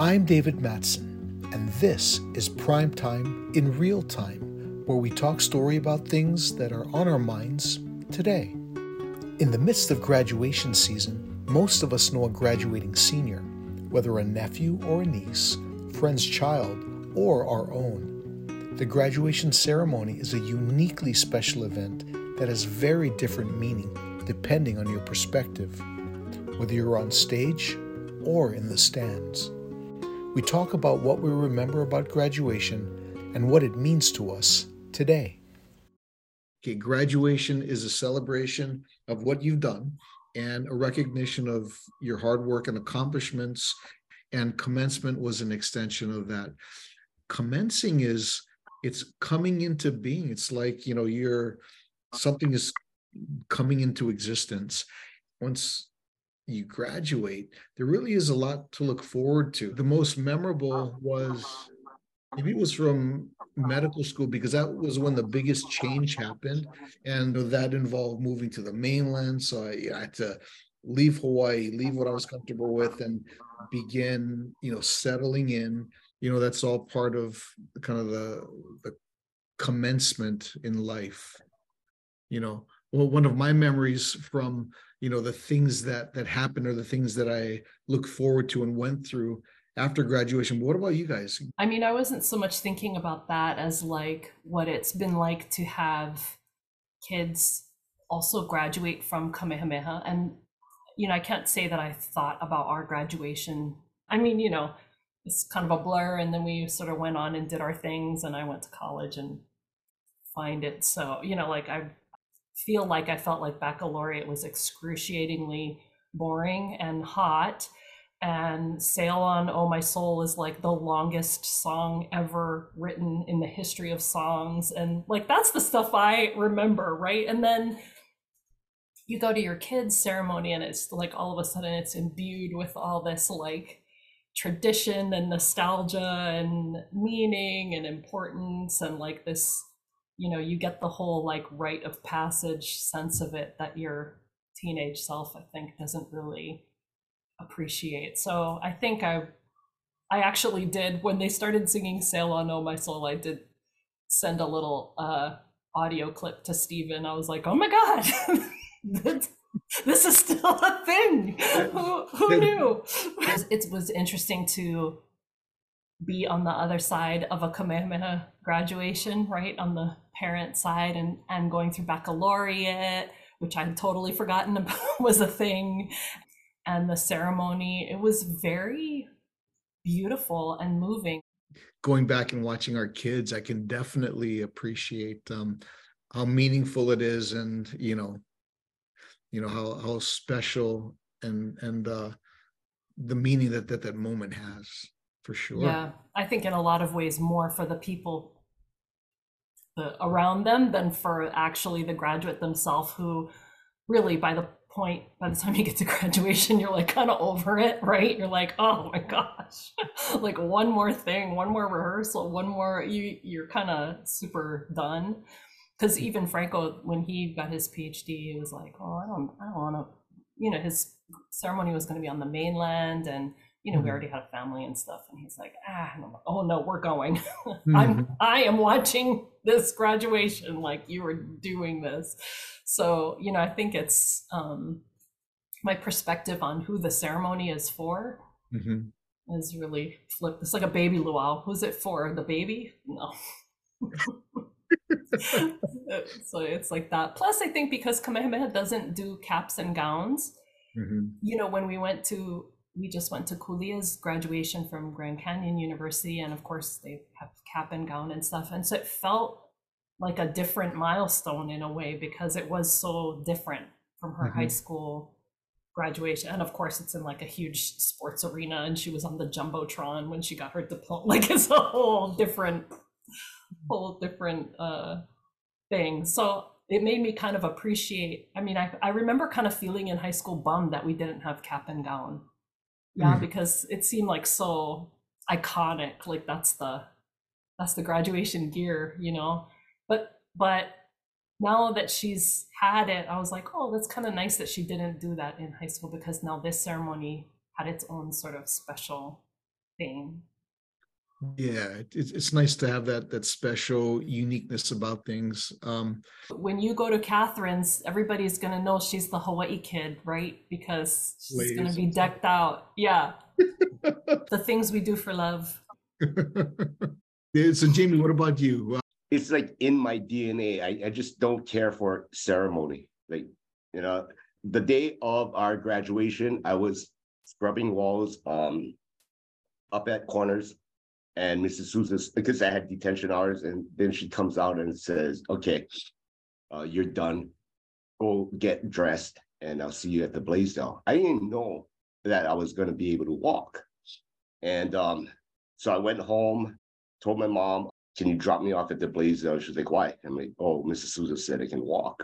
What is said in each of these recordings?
I'm David Matson, and this is Prime Time in Real Time, where we talk story about things that are on our minds today. In the midst of graduation season, most of us know a graduating senior, whether a nephew or a niece, friend's child, or our own. The graduation ceremony is a uniquely special event that has very different meaning depending on your perspective, whether you're on stage or in the stands. We talk about what we remember about graduation and what it means to us today. Okay, graduation is a celebration of what you've done and a recognition of your hard work and accomplishments. And commencement was an extension of that. Commencing is it's coming into being. It's like, you know, you're something is coming into existence. Once you graduate, there really is a lot to look forward to. The most memorable was maybe it was from medical school because that was when the biggest change happened. And that involved moving to the mainland. So I, I had to leave Hawaii, leave what I was comfortable with, and begin, you know, settling in. You know, that's all part of kind of the the commencement in life. You know, well, one of my memories from you know the things that that happened or the things that I look forward to and went through after graduation. What about you guys? I mean, I wasn't so much thinking about that as like what it's been like to have kids also graduate from Kamehameha. And, you know, I can't say that I thought about our graduation. I mean, you know, it's kind of a blur. And then we sort of went on and did our things, and I went to college and find it. So, you know, like I feel like I felt like baccalaureate was excruciatingly boring and hot and Sail On Oh My Soul is like the longest song ever written in the history of songs. And like that's the stuff I remember, right? And then you go to your kids' ceremony and it's like all of a sudden it's imbued with all this like tradition and nostalgia and meaning and importance and like this you know you get the whole like rite of passage sense of it that your teenage self i think doesn't really appreciate. So I think I I actually did when they started singing Sail on Oh My Soul, I did send a little uh audio clip to Steven. I was like, oh my God, this is still a thing. who, who knew? It was interesting to be on the other side of a Kamehameha graduation, right? On the parent side and, and going through baccalaureate, which I'd totally forgotten about was a thing and the ceremony. It was very beautiful and moving. Going back and watching our kids, I can definitely appreciate um, how meaningful it is, and you know, you know how how special and and uh, the meaning that that that moment has for sure. Yeah, I think in a lot of ways more for the people the, around them than for actually the graduate themselves who really by the point by the time you get to graduation you're like kind of over it right? You're like oh my gosh. Like one more thing one more rehearsal one more you you're kind of super done. Because even franco when he got his phd he was like oh i don't i don't want to you know his ceremony was going to be on the mainland and you know mm-hmm. we already had a family and stuff and he's like ah like, oh no we're going mm-hmm. i'm i am watching this graduation like you were doing this so, you know, I think it's um, my perspective on who the ceremony is for mm-hmm. is really flipped. It's like a baby luau. Who's it for? The baby? No. so it's like that. Plus, I think because Kamehameha doesn't do caps and gowns, mm-hmm. you know, when we went to, we just went to Kulia's graduation from Grand Canyon University, and of course they have cap and gown and stuff. And so it felt like a different milestone in a way because it was so different from her mm-hmm. high school graduation and of course it's in like a huge sports arena and she was on the jumbotron when she got her diploma like it's a whole different whole different uh thing so it made me kind of appreciate i mean i, I remember kind of feeling in high school bummed that we didn't have cap and gown yeah mm. because it seemed like so iconic like that's the that's the graduation gear you know but but now that she's had it, I was like, oh, that's kind of nice that she didn't do that in high school because now this ceremony had its own sort of special thing. Yeah, it's it's nice to have that that special uniqueness about things. Um, when you go to Catherine's, everybody's gonna know she's the Hawaii kid, right? Because she's Ladies. gonna be decked out. Yeah, the things we do for love. so, Jamie, what about you? Uh, it's like in my DNA. I, I just don't care for ceremony. Like, you know, the day of our graduation, I was scrubbing walls um up at corners and Mrs. Souza, because I had detention hours, and then she comes out and says, okay, uh, you're done. Go get dressed and I'll see you at the Blaisdell. I didn't know that I was going to be able to walk. And um, so I went home, told my mom, can you drop me off at the Blaisdell? She's like, why? I'm like, oh, Mrs. Souza said I can walk.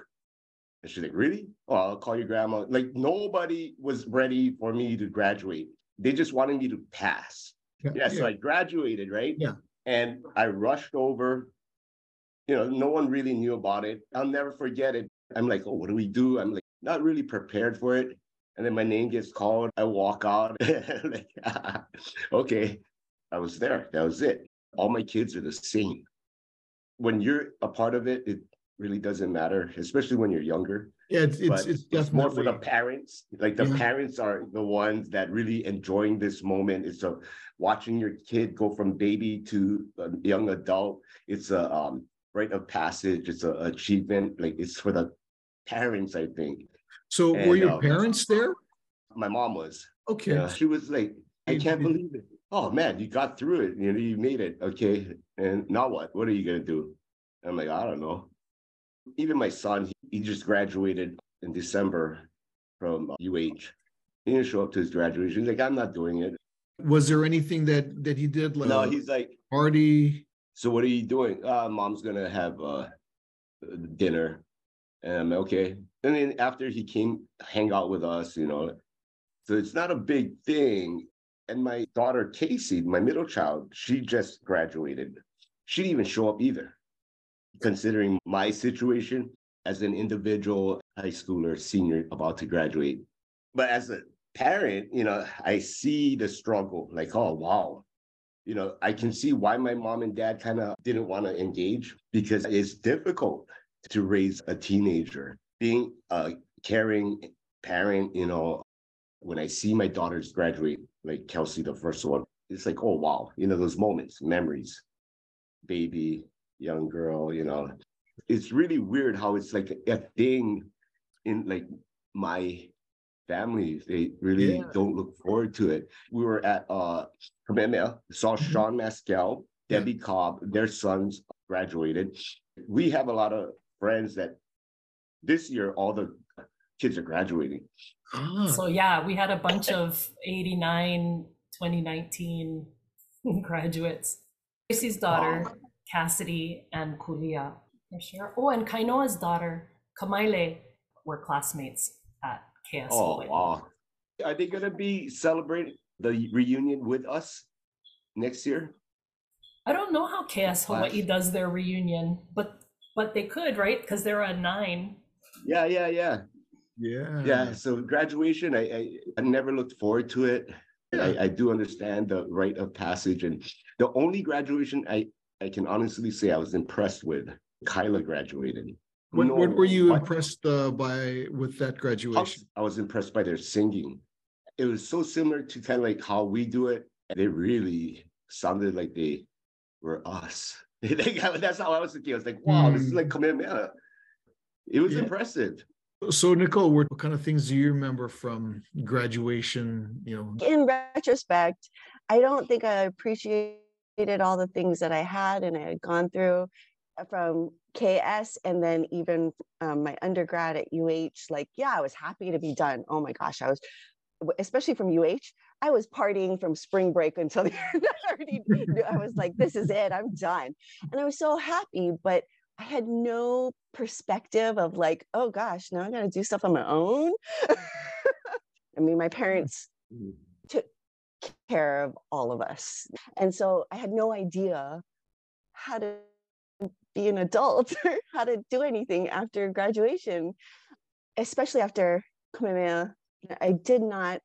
And she's like, really? Oh, I'll call your grandma. Like nobody was ready for me to graduate. They just wanted me to pass. Yeah, yeah so I graduated, right? Yeah. And I rushed over. You know, no one really knew about it. I'll never forget it. I'm like, oh, what do we do? I'm like, not really prepared for it. And then my name gets called. I walk out. like, okay, I was there. That was it. All my kids are the same. When you're a part of it, it really doesn't matter, especially when you're younger. Yeah, it's it's, it's, it's more for the parents. Like the yeah. parents are the ones that really enjoying this moment. It's a watching your kid go from baby to a young adult. It's a um, rite of passage. It's an achievement. Like it's for the parents, I think. So and, were your uh, parents there? My mom was. Okay. she was like, I can't believe it. Oh man, you got through it. You know, you made it. Okay. And now what? What are you gonna do? I'm like, I don't know even my son, he, just graduated in December from UH. He didn't show up to his graduation. He's like, I'm not doing it. Was there anything that that he did? Like, no, he's like party. So what are you doing? Uh, mom's gonna have uh, dinner, and I'm okay. And then after he came hang out with us, you know, so it's not a big thing. And my daughter Casey, my middle child, she just graduated. She didn't even show up either considering my situation as an individual high schooler, senior about to graduate. But as a parent, you know, I see the struggle like, oh, wow. You know, I can see why my mom and dad kind of didn't want to engage because it's difficult to raise a teenager. Being a caring parent, you know, when I see my daughters graduate, like Kelsey, the first one, it's like, oh, wow, you know, those moments, memories, baby, young girl, you know. It's really weird how it's like a thing in like my family. They really yeah. don't look forward to it. We were at uh Kamehameha, saw mm-hmm. Sean Maskell, Debbie yeah. Cobb, their sons graduated. We have a lot of friends that this year all the kids are graduating. Ah. So yeah, we had a bunch of 89 2019 graduates. Tracy's daughter, wow. Cassidy and Kulia for sure. Oh, and Kainoa's daughter, Kamaile, were classmates at KS. Oh, wow. Are they going to be celebrating the reunion with us next year? I don't know how KS Hawaii does their reunion, but but they could, right? Because they're a nine. Yeah, yeah, yeah. Yeah. Yeah. So graduation, I I, I never looked forward to it. Yeah. I, I do understand the rite of passage. And the only graduation I I can honestly say I was impressed with. Kyla graduated. What, no, what were you what? impressed uh, by with that graduation? I was impressed by their singing. It was so similar to kind of like how we do it. They really sounded like they were us. That's how I was thinking. I was like, wow, mm. this is like hmm. Kamehameha. It was yeah. impressive. So Nicole, what kind of things do you remember from graduation? You know, in retrospect, I don't think I appreciate all the things that I had and I had gone through uh, from KS and then even um, my undergrad at UH. Like, yeah, I was happy to be done. Oh my gosh, I was, especially from UH, I was partying from spring break until the end. I was like, this is it, I'm done. And I was so happy, but I had no perspective of like, oh gosh, now I got to do stuff on my own. I mean, my parents mm care of all of us. And so I had no idea how to be an adult or how to do anything after graduation, especially after Kamehameha. I did not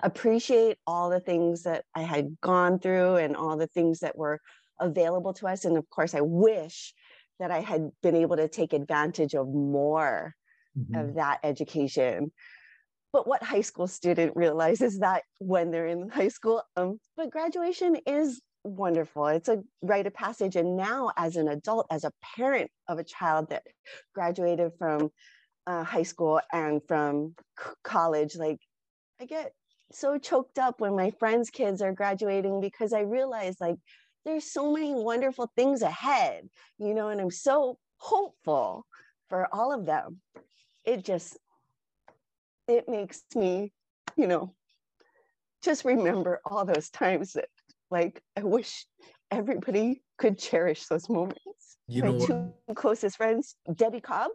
appreciate all the things that I had gone through and all the things that were available to us. And of course, I wish that I had been able to take advantage of more mm-hmm. of that education. But what high school student realizes that when they're in high school? Um, but graduation is wonderful. It's a rite of passage. And now, as an adult, as a parent of a child that graduated from uh, high school and from c- college, like I get so choked up when my friends' kids are graduating because I realize like there's so many wonderful things ahead, you know, and I'm so hopeful for all of them. It just it makes me, you know, just remember all those times that like I wish everybody could cherish those moments. You My two what? closest friends, Debbie Cobb.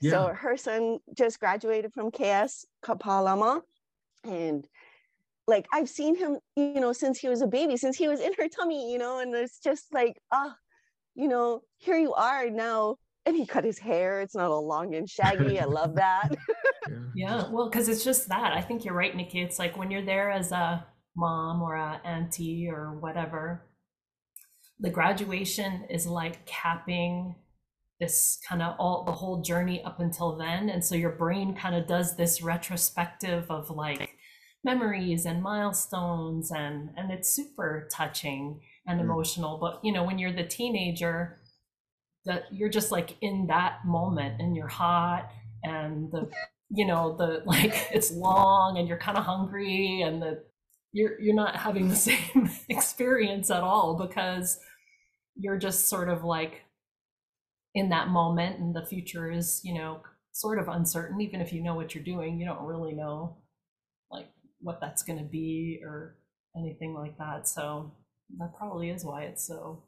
Yeah. So her son just graduated from KS Kapalama. And like I've seen him, you know, since he was a baby, since he was in her tummy, you know, and it's just like, ah, oh, you know, here you are now. And he cut his hair. It's not all long and shaggy. I love that. yeah. yeah. Well, because it's just that. I think you're right, Nikki. It's like when you're there as a mom or a auntie or whatever, the graduation is like capping this kind of all the whole journey up until then and so your brain kind of does this retrospective of like memories and milestones and and it's super touching and mm. emotional but you know when you're the teenager that you're just like in that moment and you're hot and the you know the like it's long and you're kind of hungry and the you're you're not having the same experience at all because you're just sort of like in that moment and the future is you know sort of uncertain even if you know what you're doing you don't really know like what that's going to be or anything like that. So that probably is why it's so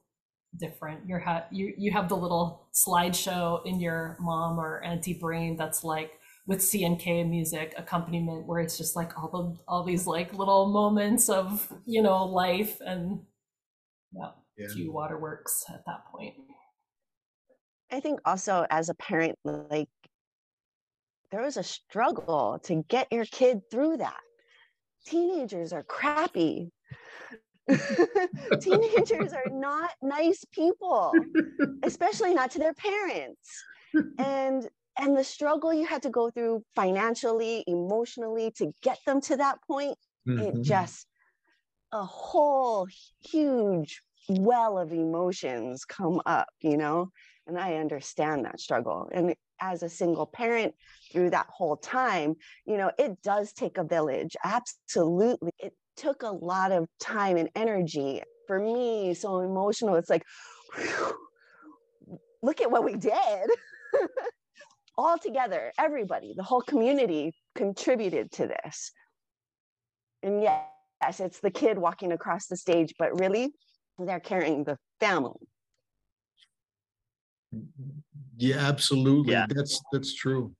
different. You're ha- you you have the little slideshow in your mom or auntie brain that's like with C&K music accompaniment where it's just like all the all these like little moments of you know life and yeah, yeah. few waterworks at that point. I think also as a parent, like there was a struggle to get your kid through that teenagers are crappy. teenagers are not nice people, especially not to their parents. And and the struggle you had to go through financially, emotionally to get them to that point, mm-hmm. it just a whole huge well of emotions come up, you know? And I understand that struggle. And as a single parent through that whole time, you know, it does take a village. Absolutely. It took a lot of time and energy for me. So emotional. It's like, whew, look at what we did. All together, everybody, the whole community contributed to this. And yes, it's the kid walking across the stage, but really, they're carrying the family. Yeah, absolutely. Yeah. That's that's true.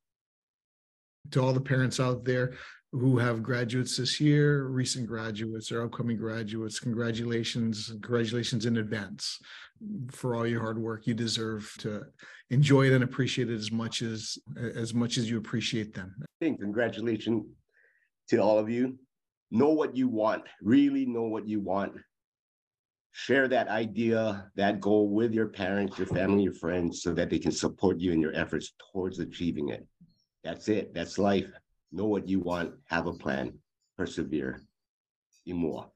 To all the parents out there who have graduates this year, recent graduates or upcoming graduates, congratulations, congratulations in advance for all your hard work. You deserve to enjoy it and appreciate it as much as as much as you appreciate them. I think congratulations to all of you. Know what you want, really know what you want share that idea, that goal with your parents, your family, your friends, so that they can support you in your efforts towards achieving it. That's it. That's life. Know what you want, have a plan, persevere, be more.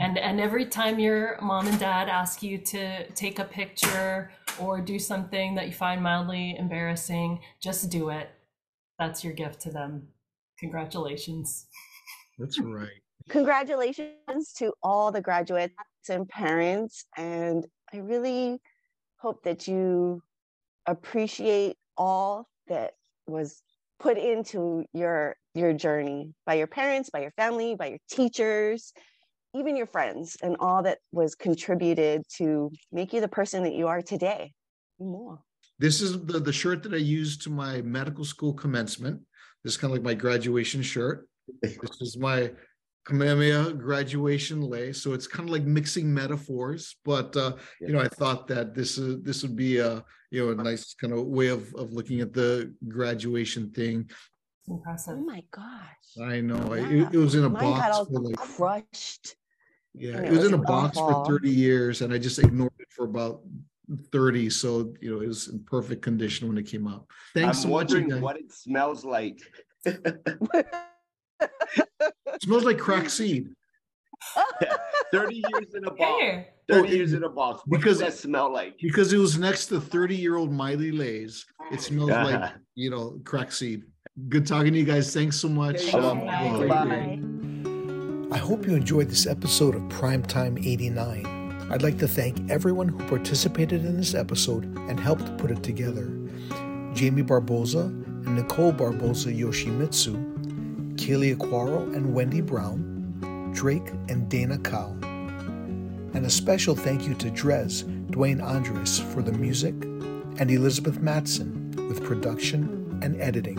And and every time your mom and dad ask you to take a picture or do something that you find mildly embarrassing, just do it. That's your gift to them. Congratulations. That's right congratulations to all the graduates and parents. And I really hope that you appreciate all that was put into your your journey by your parents by your family by your teachers even your friends and all that was contributed to make you the person that you are today. More. This is the, the shirt that i used to my medical school commencement. This is kind of like my graduation shirt. This is my Kamehameha graduation lei. So it's kind of like mixing metaphors, but uh, yeah. you know, I thought that this is this would be a you know a nice kind of way of of looking at the graduation thing. Impressive. Oh my gosh. I know. Yeah. It, it was in a Mine got box all for like crushed. yeah, it it was was in a box for 30 years and I just ignored it for about 30. So you know, it was in perfect condition when it came out. Thanks I'm so much. wondering guys. what it smells like. It smells like crack seed. 30 years in a box. Hey, 30 Oh, years in a box. What because- does that smell like? Because it was next to 30 year old maile leis. It smells like, you know, crack seed. Good talking to you guys. Thanks so much. Okay, Um, Bye. have a great Bye. day. Bye. I hope you enjoyed this episode of Primetime 89. I'd like to thank everyone who participated in this episode and helped put it together. Jamie Barboza and Nicole Barboza Yoshimitsu, Kelia Quarrel and Wendy Brown, Drake and Dana Cow. And a special thank you to Drez, Dwayne Andres for the music, and Elizabeth Matson with production and editing.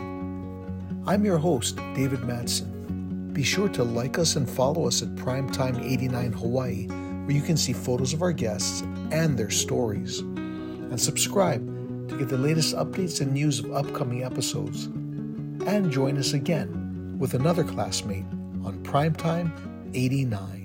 I'm your host, David Matson. Be sure to like us and follow us at Primetime89 Hawaii, where you can see photos of our guests and their stories. And subscribe to get the latest updates and news of upcoming episodes. And join us again with another classmate on Primetime 89.